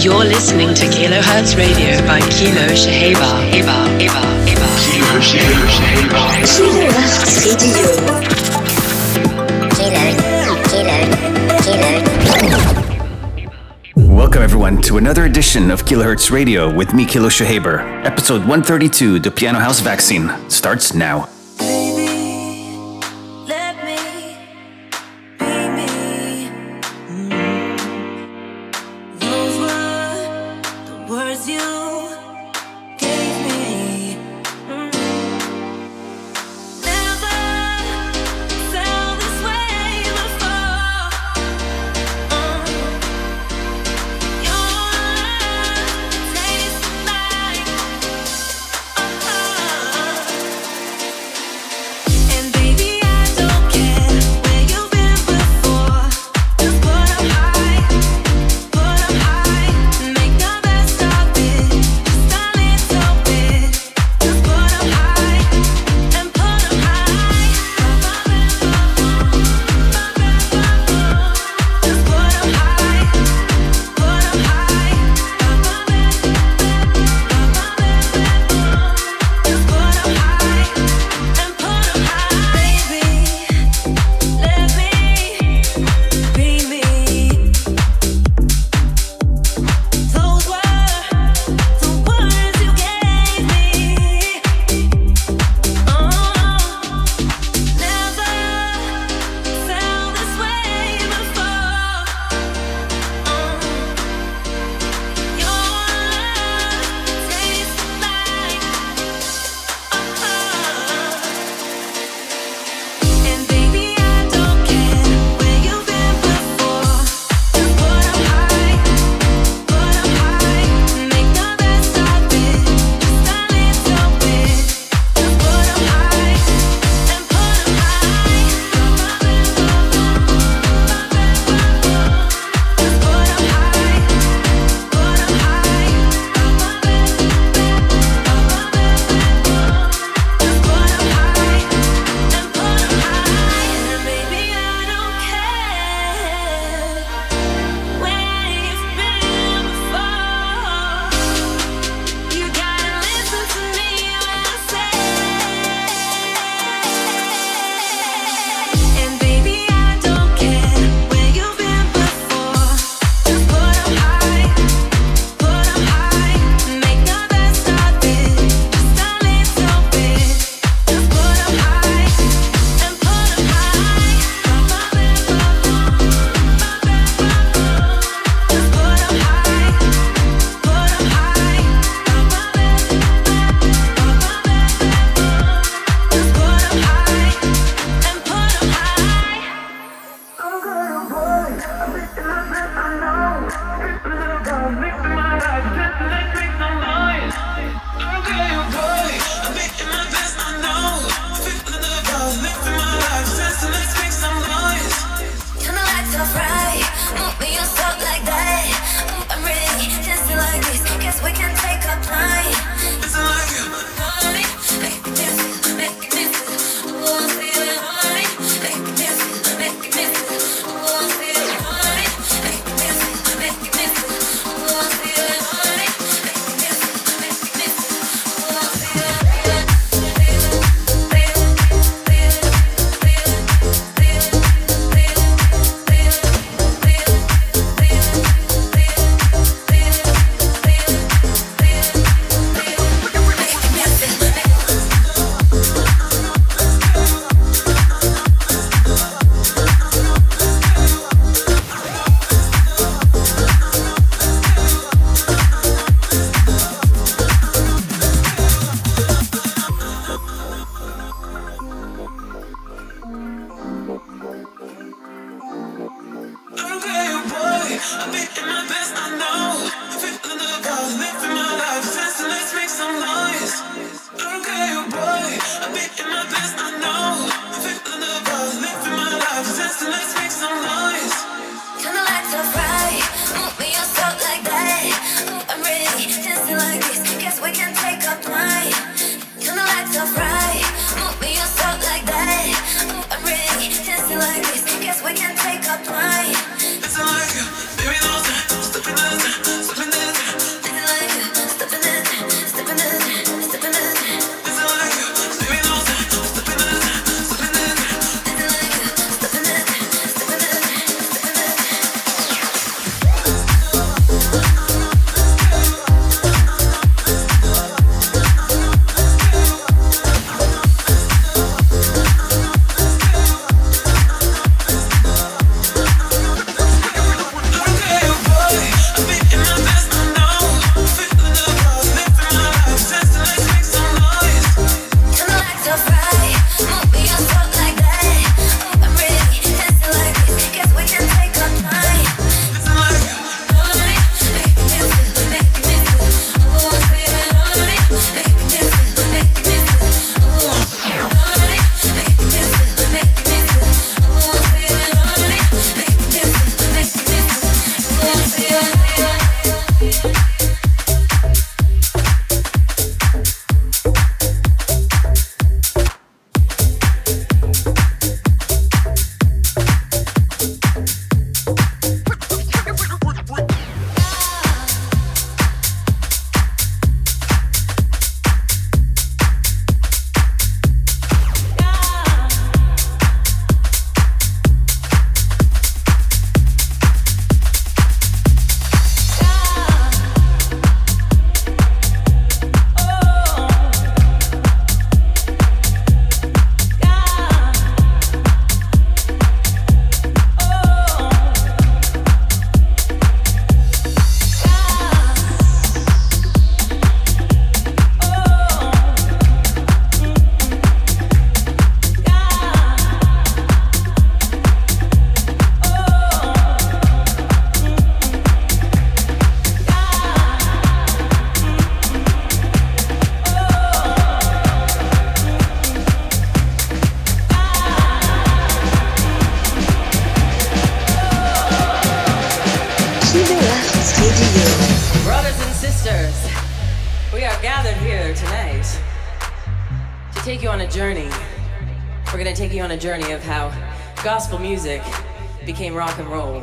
You're listening to Kilohertz Radio by Kilo Shaheba. Eba, Eba, Eba. Kilo Shaheba. Kilohertz Radio. Welcome everyone to another edition of Kilohertz Radio with me, Kilo Shahaber. Episode 132, The Piano House Vaccine, starts now. Take you on a journey. We're going to take you on a journey of how gospel music became rock and roll.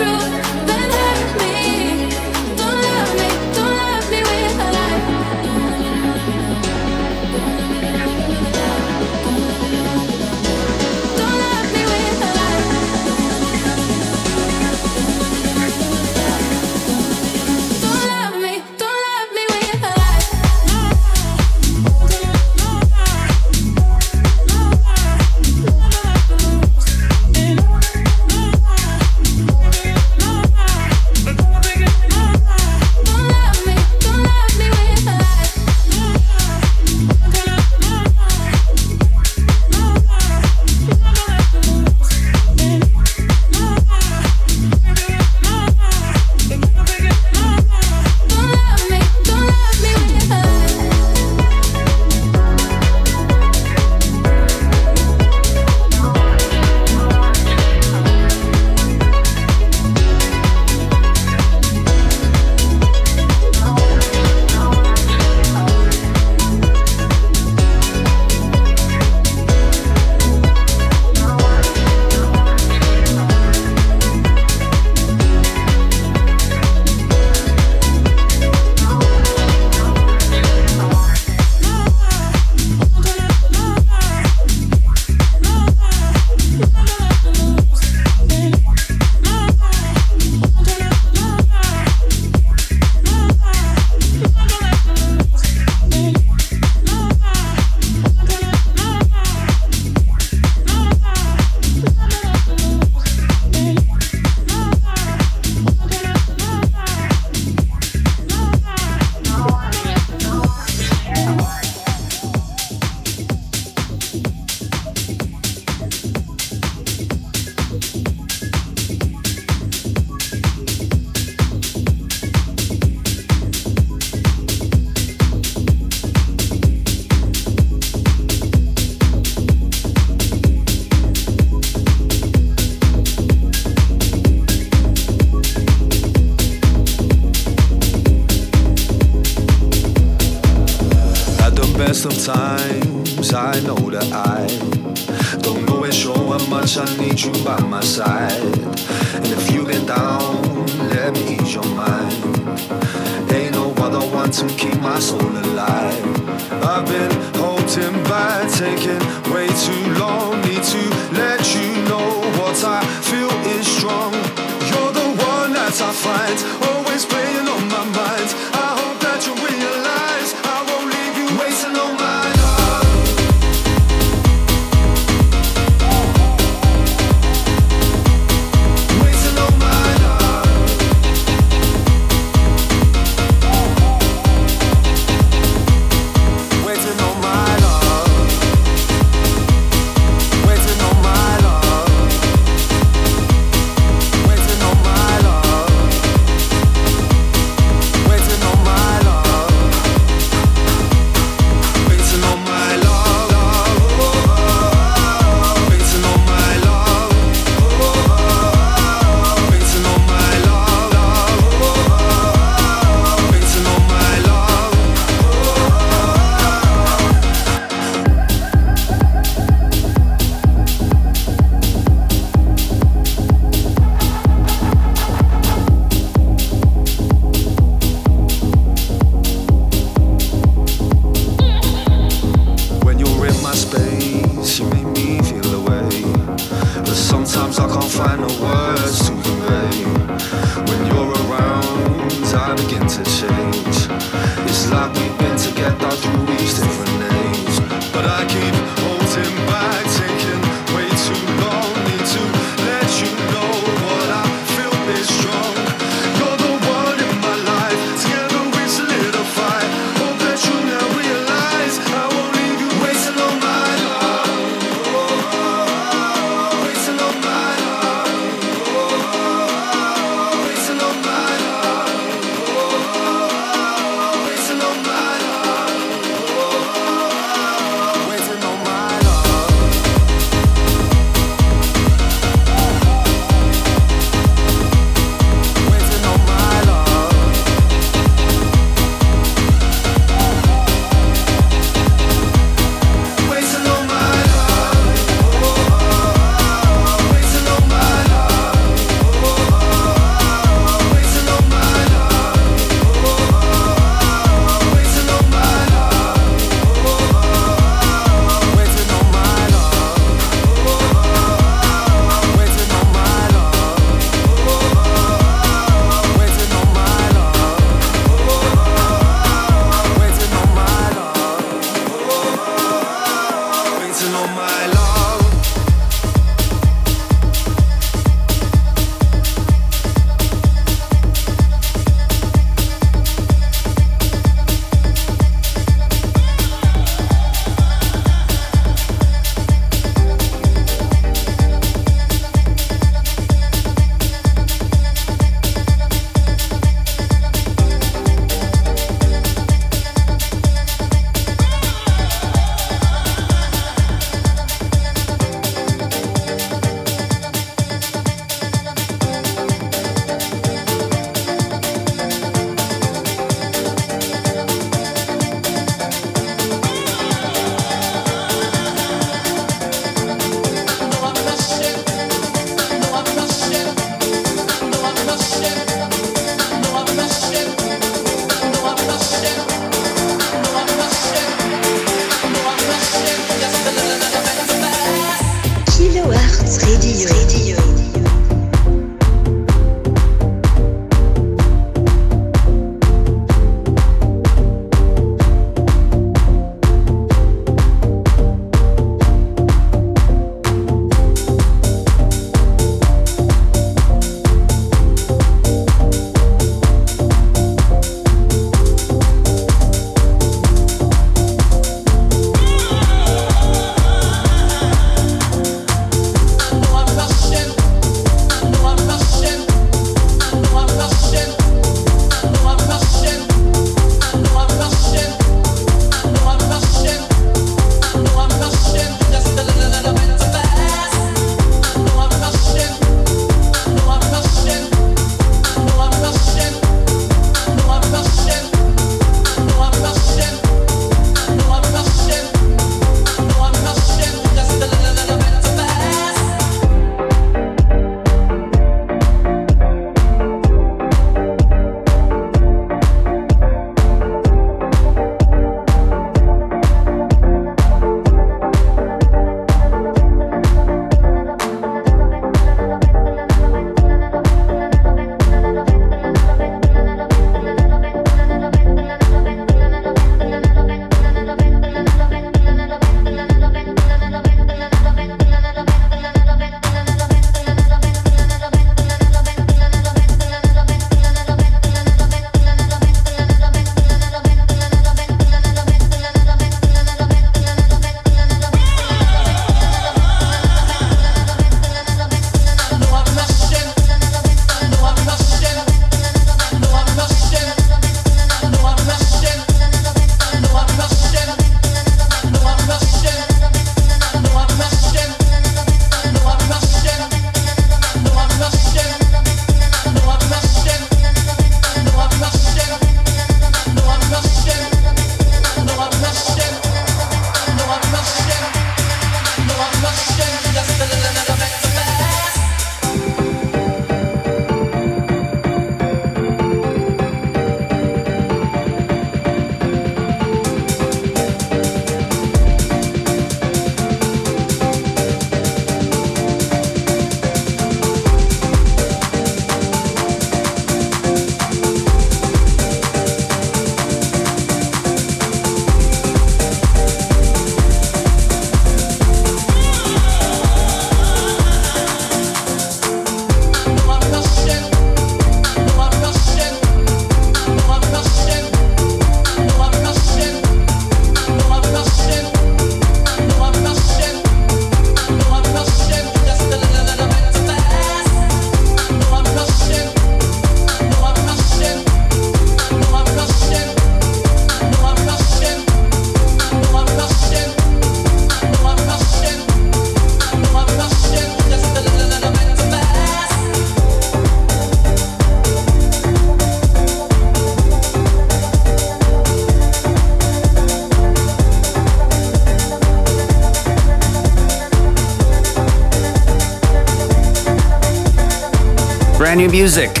Music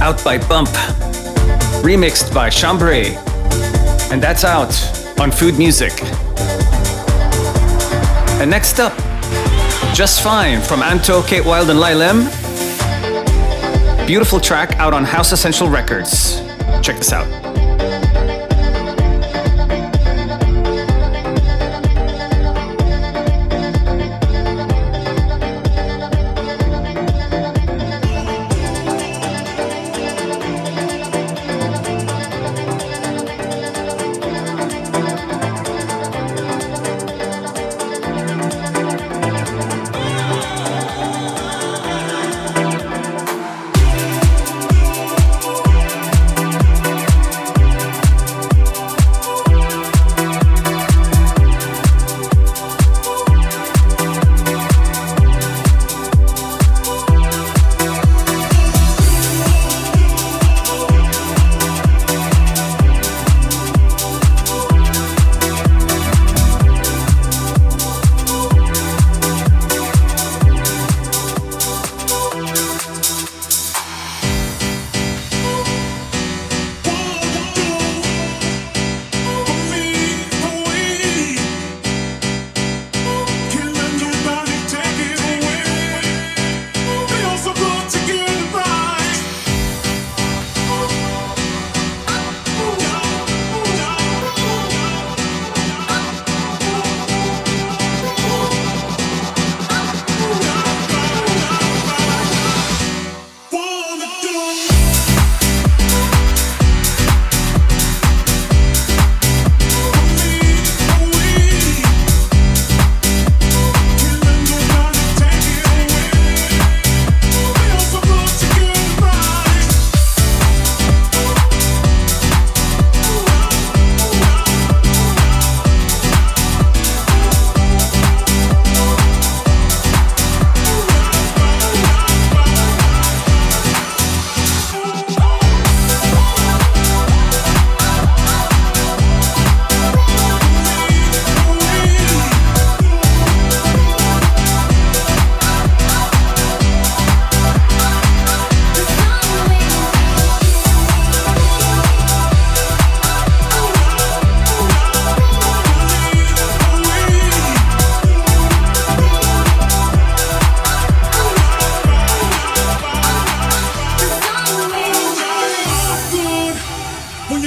out by Bump, remixed by Chambray, and that's out on Food Music. And next up, Just Fine from Anto, Kate Wild, and Lylem. Beautiful track out on House Essential Records. Check this out.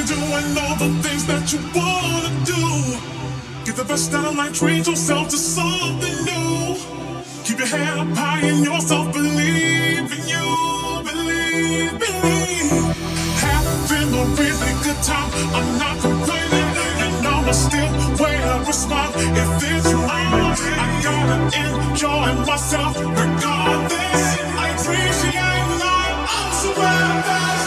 doing all the things that you wanna do. Get the best out of life, treat yourself to something new. Keep your head up high and yourself believe in you, believe, believe. Having a really good time, I'm not complaining, and I'ma still wait a response if it's wrong. I gotta enjoy myself regardless. I appreciate life, I'm surrounded.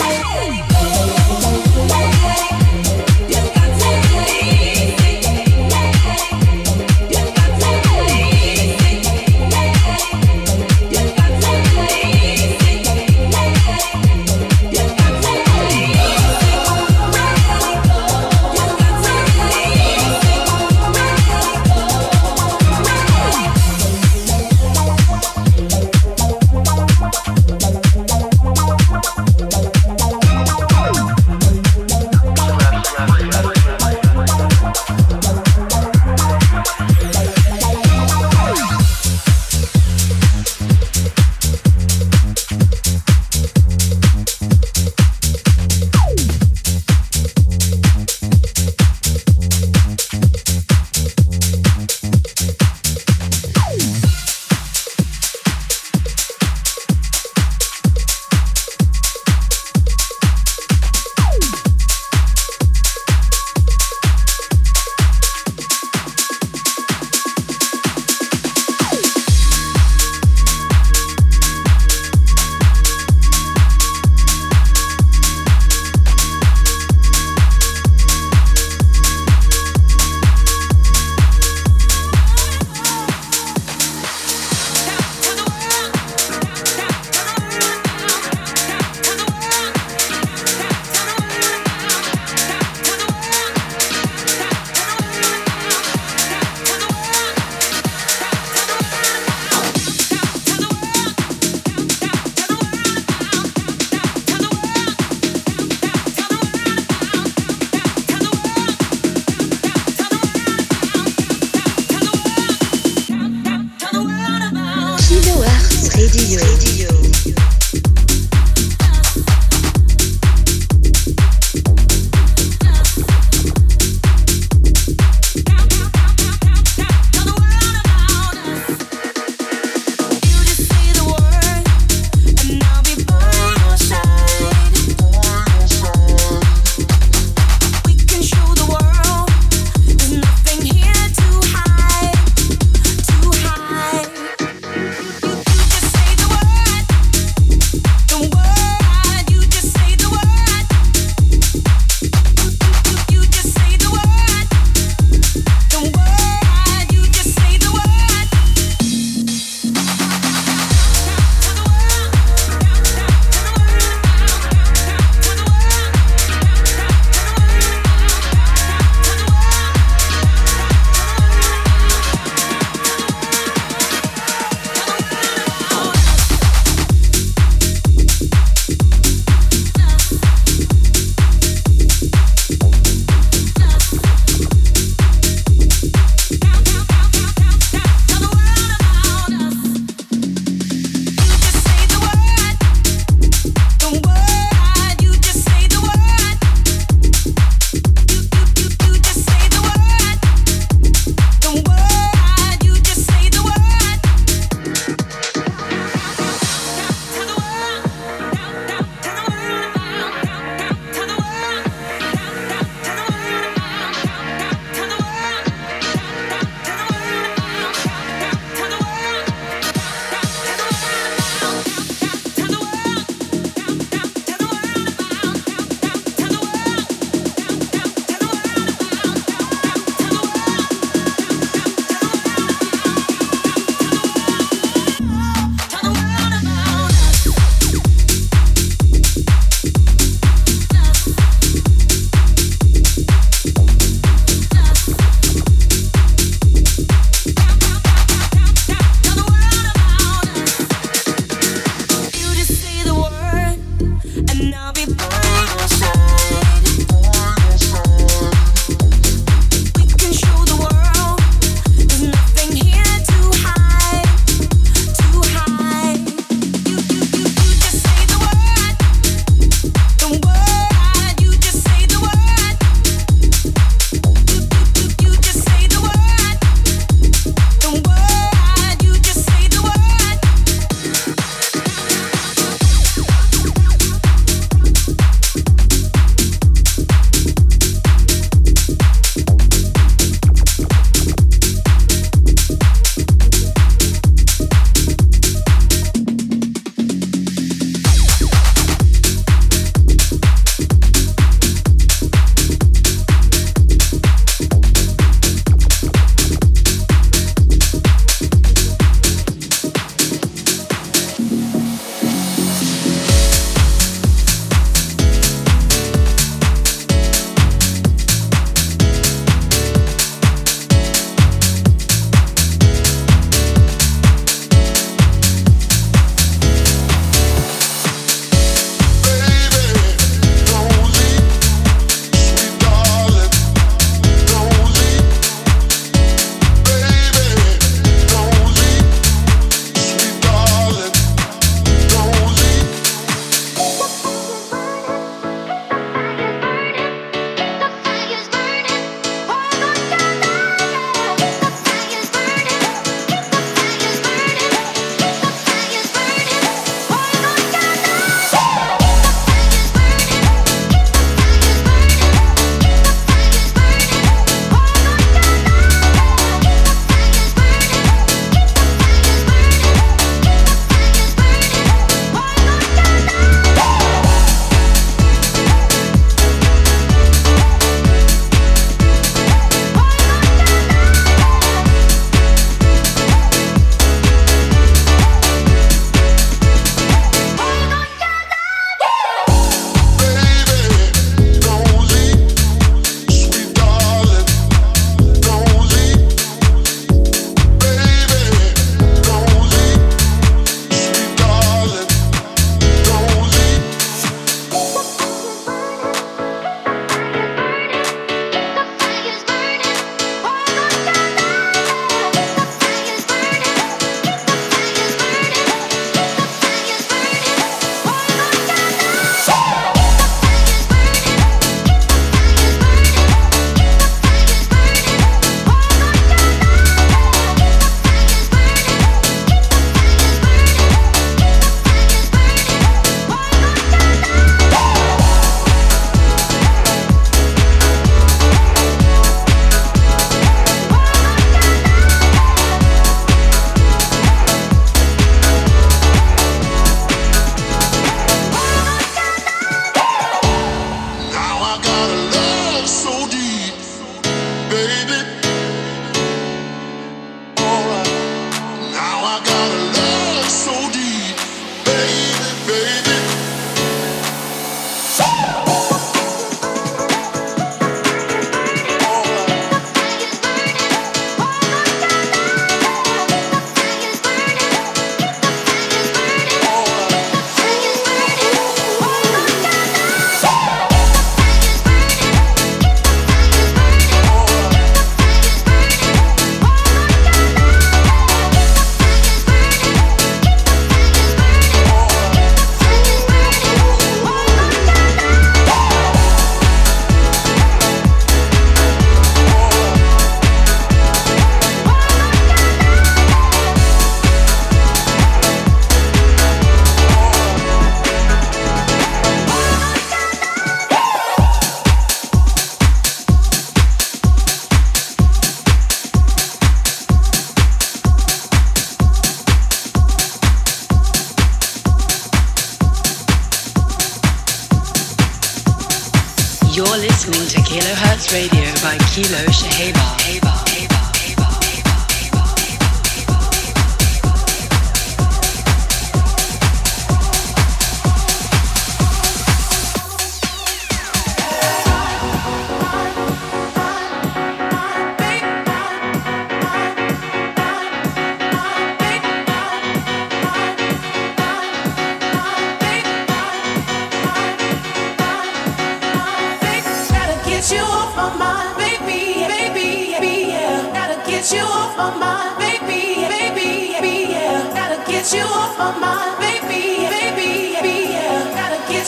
Hey!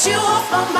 You're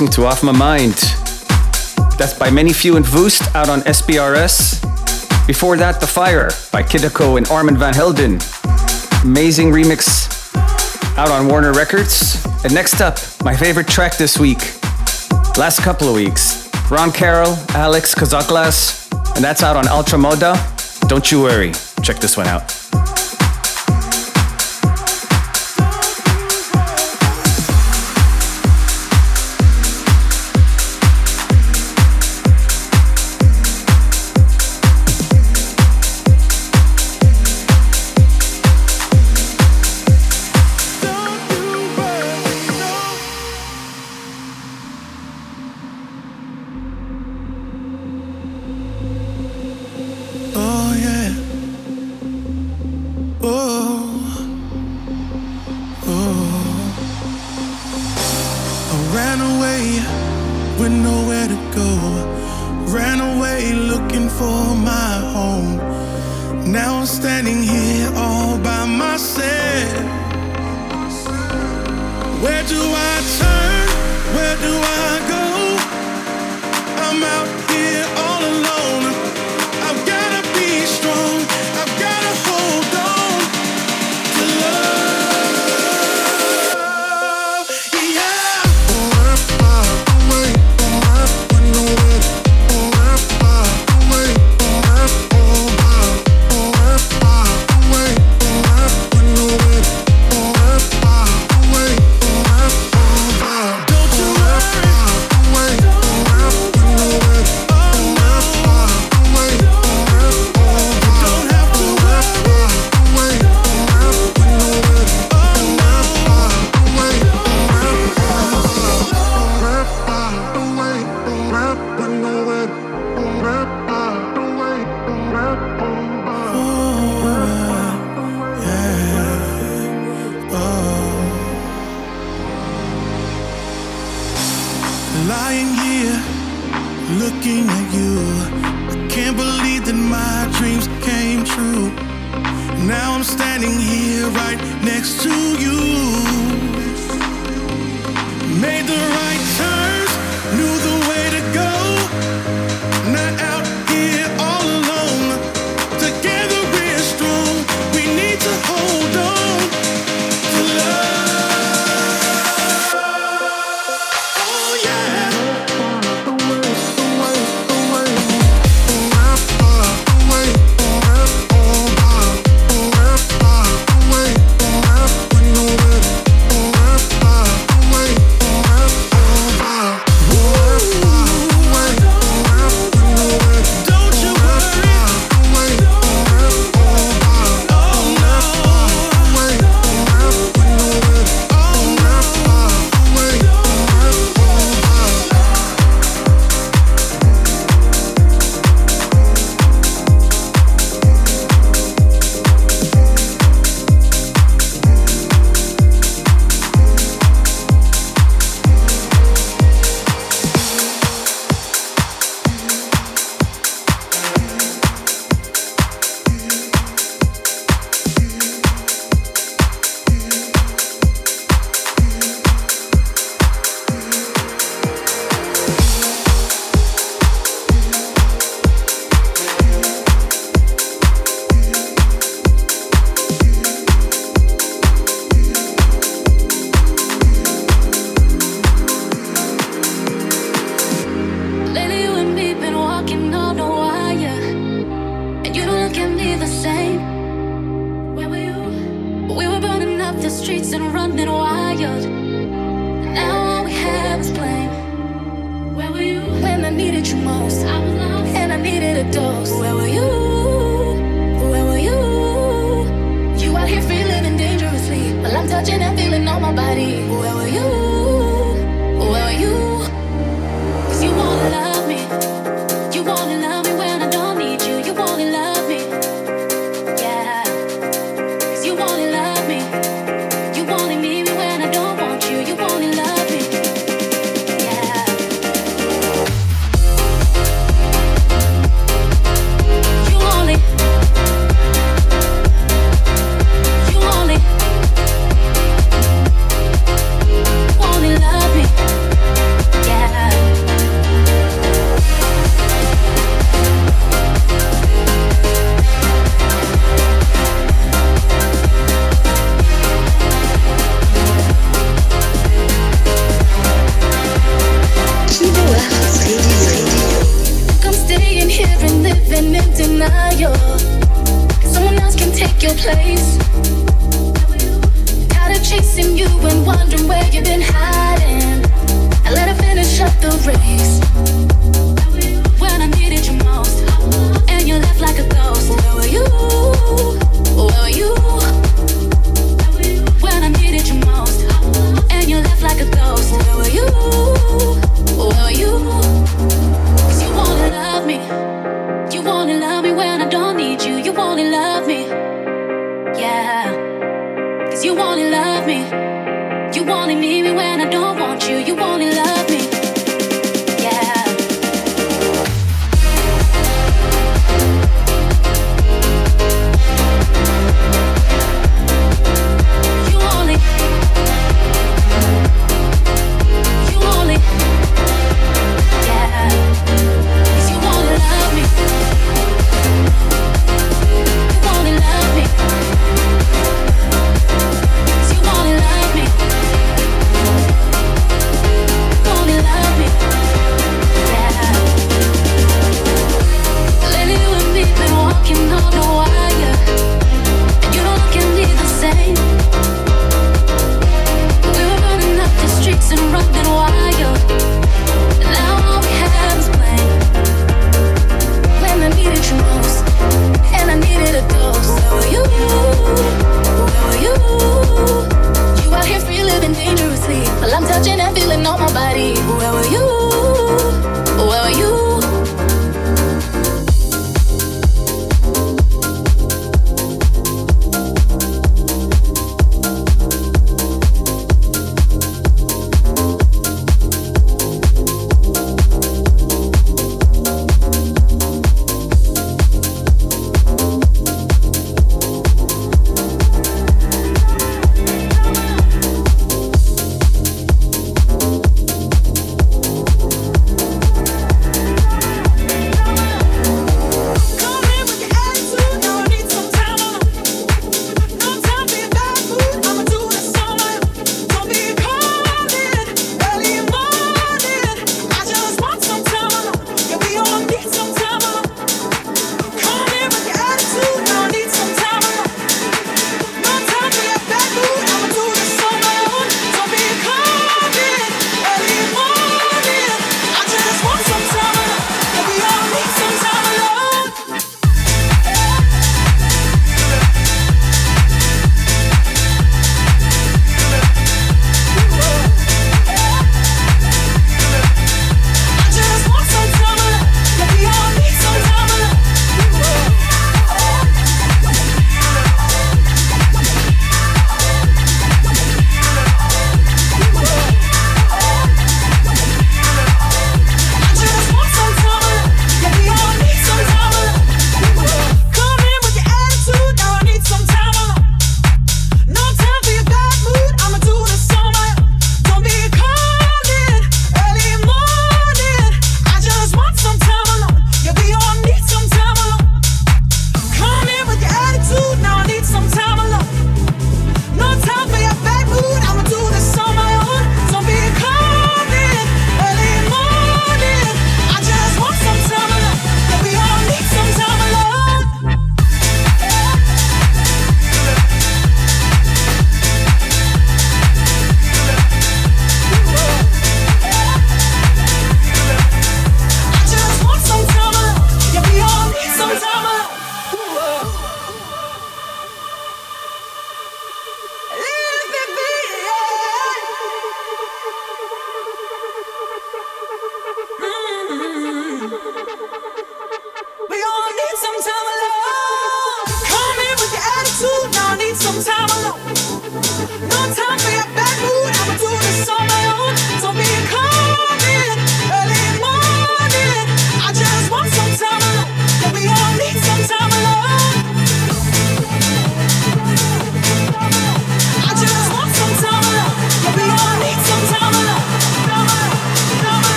listening to Off My Mind. That's by Many Few and Voost out on SBRS. Before that, The Fire by Kideko and Armand Van Helden. Amazing remix out on Warner Records. And next up, my favorite track this week, last couple of weeks, Ron Carroll, Alex Kazaklas, and that's out on Ultra Moda. Don't you worry, check this one out.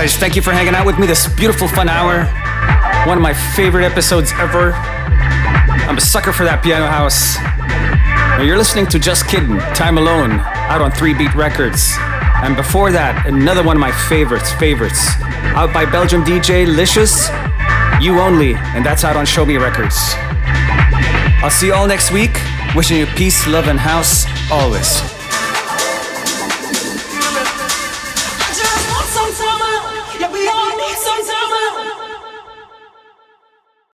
Guys, thank you for hanging out with me this beautiful fun hour. One of my favorite episodes ever. I'm a sucker for that piano house. Now you're listening to Just Kidding, Time Alone, out on 3 Beat Records. And before that, another one of my favorites, favorites, out by Belgium DJ Licious, You Only, and that's out on Show Me Records. I'll see you all next week. Wishing you peace, love, and house always.